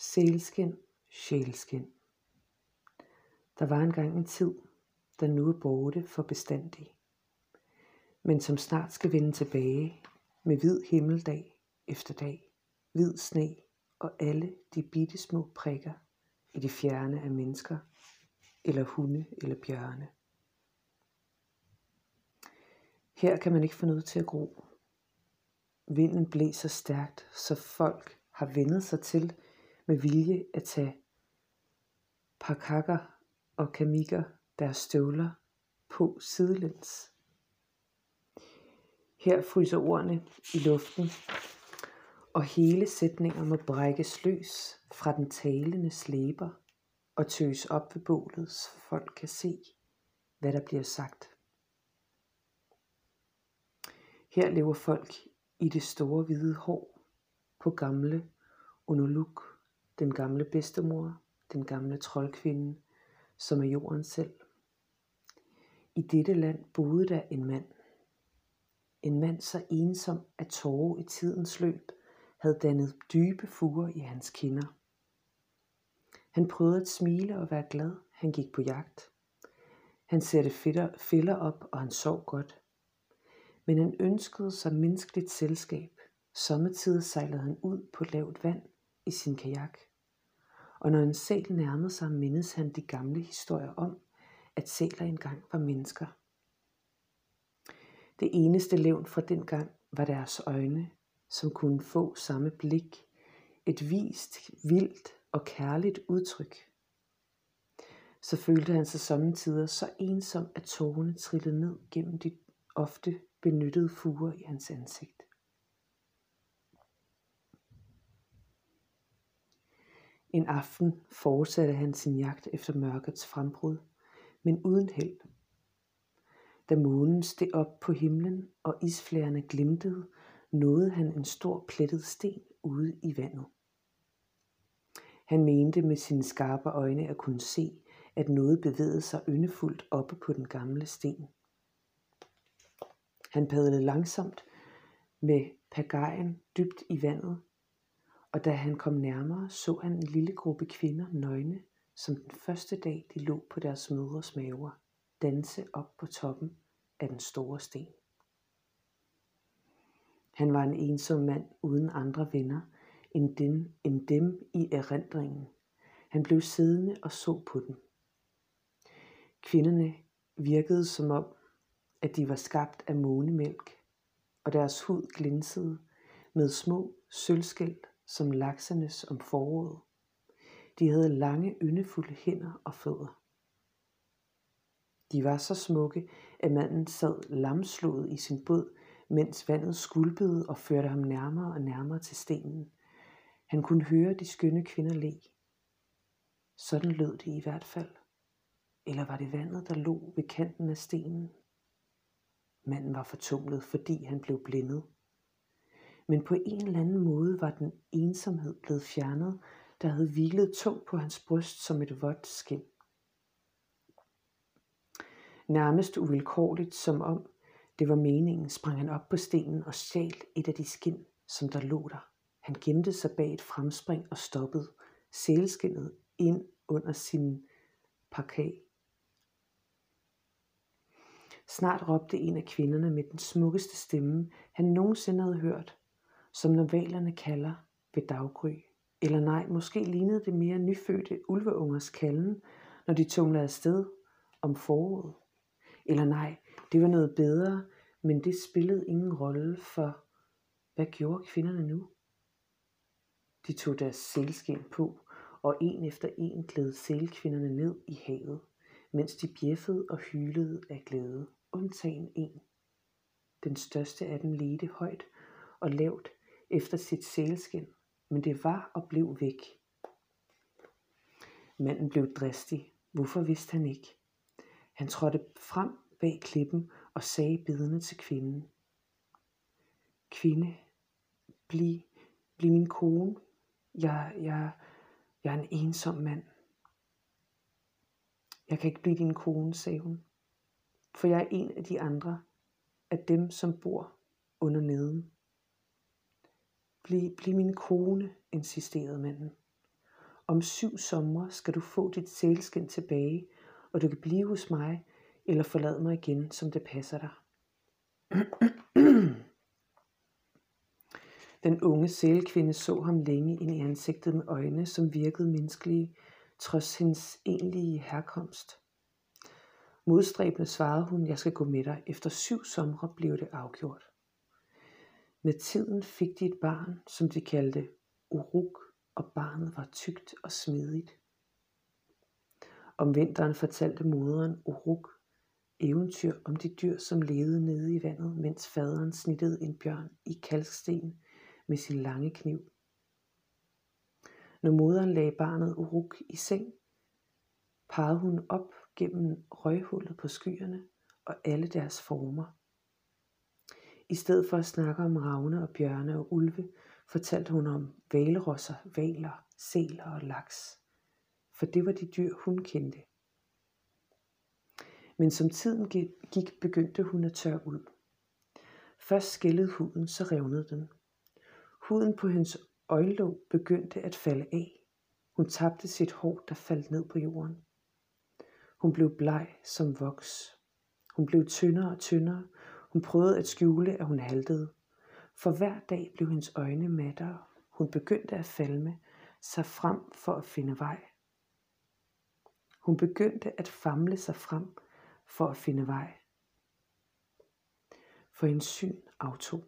Sælskin, sjælskin. Der var engang en tid, der nu er borte for bestandig, men som snart skal vende tilbage med hvid himmeldag efter dag, hvid sne og alle de bitte små prikker i de fjerne af mennesker, eller hunde eller bjørne. Her kan man ikke få noget til at gro. Vinden blæser stærkt, så folk har vendet sig til med vilje at tage pakakker og kamikker deres støvler på sidelæns. Her fryser ordene i luften, og hele sætninger må brækkes løs fra den talende slæber og tøs op ved bålet, så folk kan se, hvad der bliver sagt. Her lever folk i det store hvide hår på gamle Onoluk, den gamle bedstemor, den gamle troldkvinde, som er jorden selv. I dette land boede der en mand. En mand så ensom, at tårer i tidens løb havde dannet dybe fuger i hans kinder. Han prøvede at smile og være glad. Han gik på jagt. Han satte fælder op, og han sov godt. Men han ønskede sig menneskeligt selskab. Sommetider sejlede han ud på lavt vand i sin kajak. Og når en sæl nærmede sig, mindes han de gamle historier om, at sæler engang var mennesker. Det eneste levn fra den gang var deres øjne, som kunne få samme blik, et vist, vildt og kærligt udtryk. Så følte han sig sommetider så ensom, at tårerne trillede ned gennem de ofte benyttede fuger i hans ansigt. En aften fortsatte han sin jagt efter mørkets frembrud, men uden held. Da månen steg op på himlen og isflærene glimtede, nåede han en stor plettet sten ude i vandet. Han mente med sine skarpe øjne at kunne se, at noget bevægede sig yndefuldt oppe på den gamle sten. Han padlede langsomt med pagajen dybt i vandet, og da han kom nærmere, så han en lille gruppe kvinder nøgne, som den første dag de lå på deres mødres maver, danse op på toppen af den store sten. Han var en ensom mand uden andre venner end dem, end dem i erindringen. Han blev siddende og så på dem. Kvinderne virkede som om, at de var skabt af månemælk, og deres hud glinsede med små sølvskæld som laksernes om foråret. De havde lange, yndefulde hænder og fødder. De var så smukke, at manden sad lamslået i sin båd, mens vandet skulpede og førte ham nærmere og nærmere til stenen. Han kunne høre de skønne kvinder le. Sådan lød det i hvert fald. Eller var det vandet, der lå ved kanten af stenen? Manden var fortumlet, fordi han blev blindet. Men på en eller anden måde var den ensomhed blevet fjernet, der havde hvilet tungt på hans bryst som et vådt skin. Nærmest uvilkårligt, som om det var meningen, sprang han op på stenen og stjal et af de skin, som der lå der. Han gemte sig bag et fremspring og stoppede sælskinnet ind under sin parkag. Snart råbte en af kvinderne med den smukkeste stemme, han nogensinde havde hørt som når kalder ved daggry. Eller nej, måske lignede det mere nyfødte ulveungers kalden, når de tumlede afsted om foråret. Eller nej, det var noget bedre, men det spillede ingen rolle for, hvad gjorde kvinderne nu? De tog deres sælskin på, og en efter en gled sælkvinderne ned i havet, mens de bjeffede og hylede af glæde, undtagen en. Den største af dem ledte højt og lavt efter sit sælskin, men det var og blev væk. Manden blev dristig. Hvorfor vidste han ikke? Han trådte frem bag klippen og sagde bidende til kvinden. Kvinde, bliv, bliv min kone. Jeg, jeg, jeg er en ensom mand. Jeg kan ikke blive din kone, sagde hun, for jeg er en af de andre, af dem, som bor under neden. Bliv, bliv min kone, insisterede manden. Om syv somre skal du få dit sælskin tilbage, og du kan blive hos mig, eller forlade mig igen, som det passer dig. Den unge sælkvinde så ham længe ind i ansigtet med øjne, som virkede menneskelige, trods hendes egentlige herkomst. Modstræbende svarede hun, jeg skal gå med dig. Efter syv somre blev det afgjort. Med tiden fik de et barn, som de kaldte Uruk, og barnet var tykt og smidigt. Om vinteren fortalte moderen Uruk eventyr om de dyr, som levede nede i vandet, mens faderen snittede en bjørn i kalksten med sin lange kniv. Når moderen lagde barnet Uruk i seng, pegede hun op gennem røghullet på skyerne og alle deres former. I stedet for at snakke om ravne og bjørne og ulve, fortalte hun om valerosser, valer, sæler og laks. For det var de dyr, hun kendte. Men som tiden gik, begyndte hun at tørre ud. Først skældede huden, så revnede den. Huden på hendes øjenlåg begyndte at falde af. Hun tabte sit hår, der faldt ned på jorden. Hun blev bleg som voks. Hun blev tyndere og tyndere. Hun prøvede at skjule, at hun haltede. For hver dag blev hendes øjne mattere. Hun begyndte at falme sig frem for at finde vej. Hun begyndte at famle sig frem for at finde vej. For hendes syn aftog.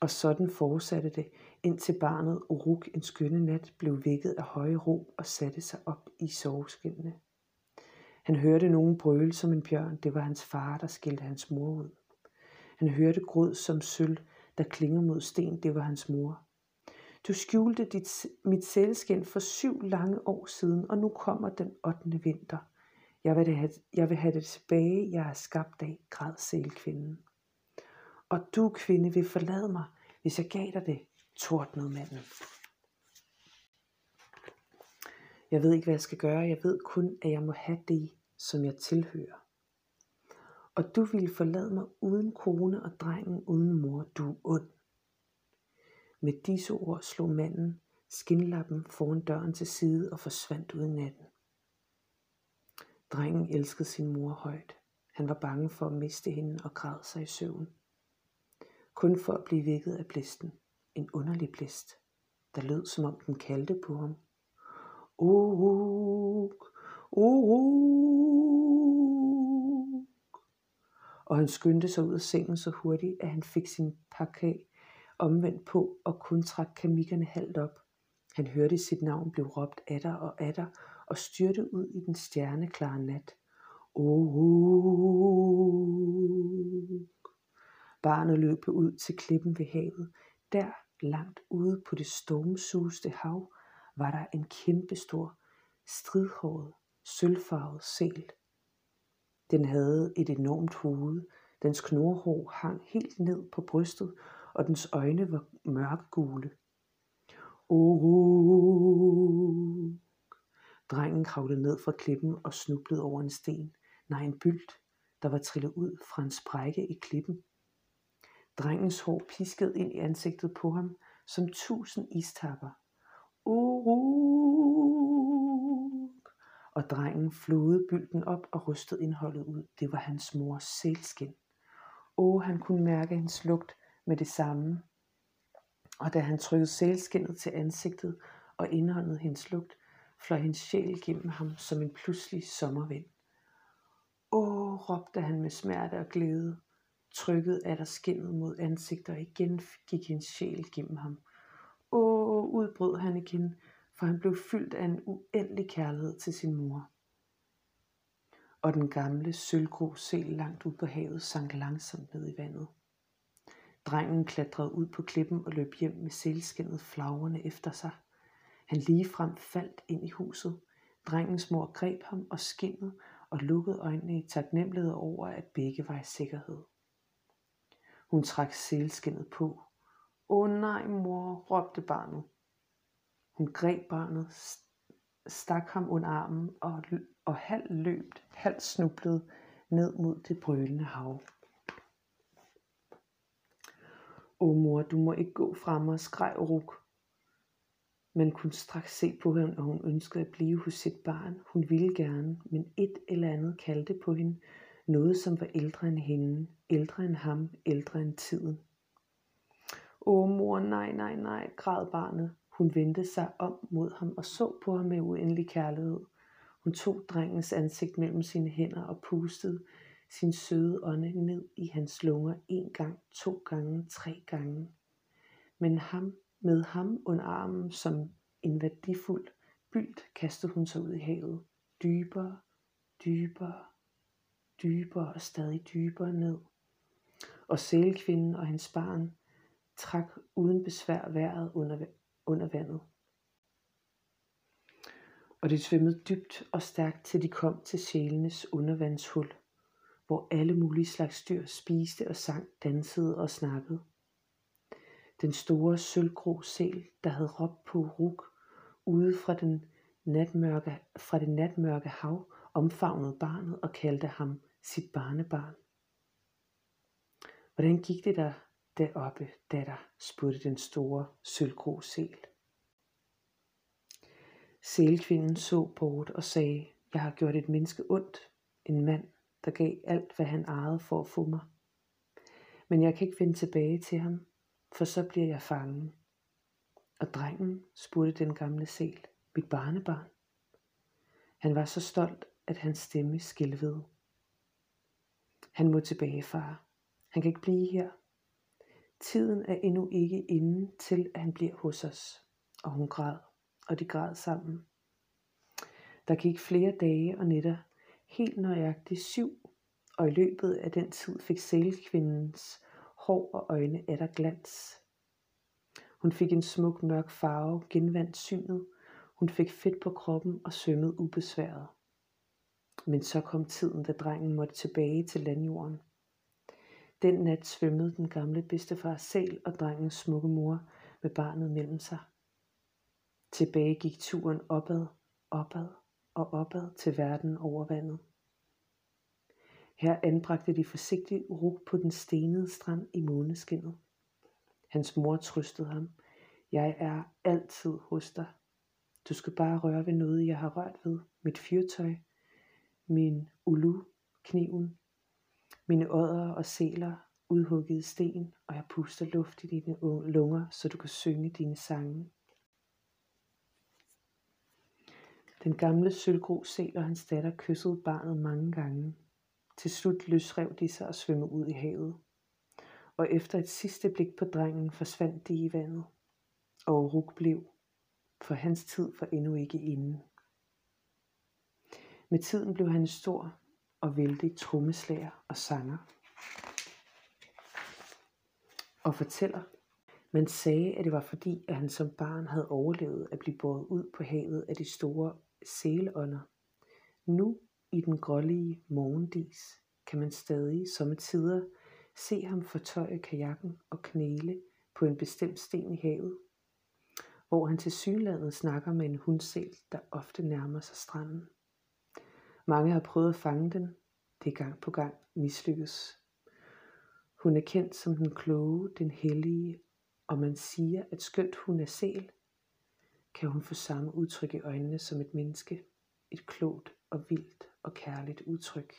Og sådan fortsatte det, indtil barnet Uruk en skønne nat blev vækket af høje ro og satte sig op i soveskinnene. Han hørte nogen brøle som en bjørn. Det var hans far, der skilte hans mor ud. Han hørte grød som sølv, der klinger mod sten. Det var hans mor. Du skjulte dit, mit sælskin for syv lange år siden, og nu kommer den 8. vinter. Jeg vil, have, jeg vil have det tilbage, jeg er skabt af, græd sælkvinden. Og du, kvinde, vil forlade mig, hvis jeg gav dig det, tordnede manden. Jeg ved ikke, hvad jeg skal gøre. Jeg ved kun, at jeg må have det, som jeg tilhører. Og du ville forlade mig uden kone og drengen uden mor. Du er ond. Med disse ord slog manden skinlappen foran døren til side og forsvandt ud i natten. Drengen elskede sin mor højt. Han var bange for at miste hende og græd sig i søvn. Kun for at blive vækket af blæsten. En underlig blæst, der lød som om den kaldte på ham. Uruk, uruk. Og han skyndte sig ud af sengen så hurtigt, at han fik sin pakke omvendt på og kun trak kamikkerne halvt op. Han hørte sit navn blive råbt atter og atter og styrte ud i den stjerneklare nat. Oh, Barnet løb ud til klippen ved havet. Der, langt ude på det stormsuste hav, var der en kæmpestor, stridhåret, sølvfarvet sel. Den havde et enormt hoved, dens knorhår hang helt ned på brystet, og dens øjne var mørkegule. Oh, Drengen kravlede ned fra klippen og snublede over en sten, nej en bylt, der var trillet ud fra en sprække i klippen. Drengens hår piskede ind i ansigtet på ham som tusind istapper. Uruk! Og drengen flåede bylden op og rystede indholdet ud. Det var hans mors selskin. Åh, han kunne mærke hendes lugt med det samme. Og da han trykkede selskindet til ansigtet og indåndede hendes lugt, fløj hendes sjæl gennem ham som en pludselig sommervind. Åh, råbte han med smerte og glæde, trykket af der skinnet mod ansigtet, og igen gik hendes sjæl gennem ham. Åh, udbrød han igen, for han blev fyldt af en uendelig kærlighed til sin mor. Og den gamle sølvgrå sel langt ud på havet sank langsomt ned i vandet. Drengen klatrede ud på klippen og løb hjem med selskinnet flagrende efter sig. Han ligefrem faldt ind i huset. Drengens mor greb ham og skinnet og lukkede øjnene i taknemmelighed over, at begge var i sikkerhed. Hun trak selskinnet på. Åh nej, mor, råbte barnet. Hun greb barnet, stak ham under armen og, og halvt løbt, halvt snublede ned mod det brølende hav. Åh mor, du må ikke gå fra mig, skreg Ruk. Man kunne straks se på hende, at hun ønskede at blive hos sit barn. Hun ville gerne, men et eller andet kaldte på hende. Noget, som var ældre end hende, ældre end ham, ældre end tiden. Åh mor, nej, nej, nej, græd barnet. Hun vendte sig om mod ham og så på ham med uendelig kærlighed. Hun tog drengens ansigt mellem sine hænder og pustede sin søde ånde ned i hans lunger en gang, to gange, tre gange. Men ham, med ham under armen som en værdifuld bylt, kastede hun sig ud i havet. Dybere, dybere, dybere og stadig dybere ned. Og sælkvinden og hans barn trak uden besvær vejret under, under vandet. Og de svømmede dybt og stærkt til de kom til sjælenes undervandshul, hvor alle mulige slags dyr spiste og sang, dansede og snakkede. Den store sølvgrå sel, der havde råbt på ruk ude fra, den natmørke, fra det natmørke hav, omfavnede barnet og kaldte ham sit barnebarn. Hvordan gik det der deroppe, datter? spurgte den store sølvgrå sel. Selkvinden så bort og sagde, jeg har gjort et menneske ondt, en mand, der gav alt, hvad han ejede for at få mig. Men jeg kan ikke vende tilbage til ham, for så bliver jeg fangen. Og drengen spurgte den gamle sel, mit barnebarn. Han var så stolt, at hans stemme skælvede. Han må tilbage, far. Han kan ikke blive her. Tiden er endnu ikke inde til, at han bliver hos os. Og hun græd, og de græd sammen. Der gik flere dage og nætter, helt nøjagtigt syv, og i løbet af den tid fik sælkvindens hår og øjne der glans. Hun fik en smuk mørk farve, genvandt synet, hun fik fedt på kroppen og svømmede ubesværet. Men så kom tiden, da drengen måtte tilbage til landjorden. Den nat svømmede den gamle bedstefar sal og drengens smukke mor med barnet mellem sig. Tilbage gik turen opad, opad og opad til verden over vandet. Her anbragte de forsigtigt Uruk på den stenede strand i måneskinnet. Hans mor trøstede ham. Jeg er altid hos dig. Du skal bare røre ved noget, jeg har rørt ved. Mit fyrtøj, min ulu, kniven, mine ådder og seler, udhugget sten, og jeg puster luft i dine lunger, så du kan synge dine sange. Den gamle sølvgro sel og hans datter kyssede barnet mange gange. Til slut løsrev de sig og svømmede ud i havet. Og efter et sidste blik på drengen forsvandt de i vandet. Og Ruk blev, for hans tid var endnu ikke inde. Med tiden blev han en stor og vældig trommeslager og sanger. Og fortæller, man sagde, at det var fordi, at han som barn havde overlevet at blive båret ud på havet af de store sæleånder. Nu i den grålige morgendis kan man stadig tider se ham fortøje kajakken og knæle på en bestemt sten i havet, hvor han til synlandet snakker med en hundsel, der ofte nærmer sig stranden. Mange har prøvet at fange den, det er gang på gang mislykkes. Hun er kendt som den kloge, den hellige, og man siger, at skønt hun er sel, kan hun få samme udtryk i øjnene som et menneske, et klogt og vildt og kærligt udtryk.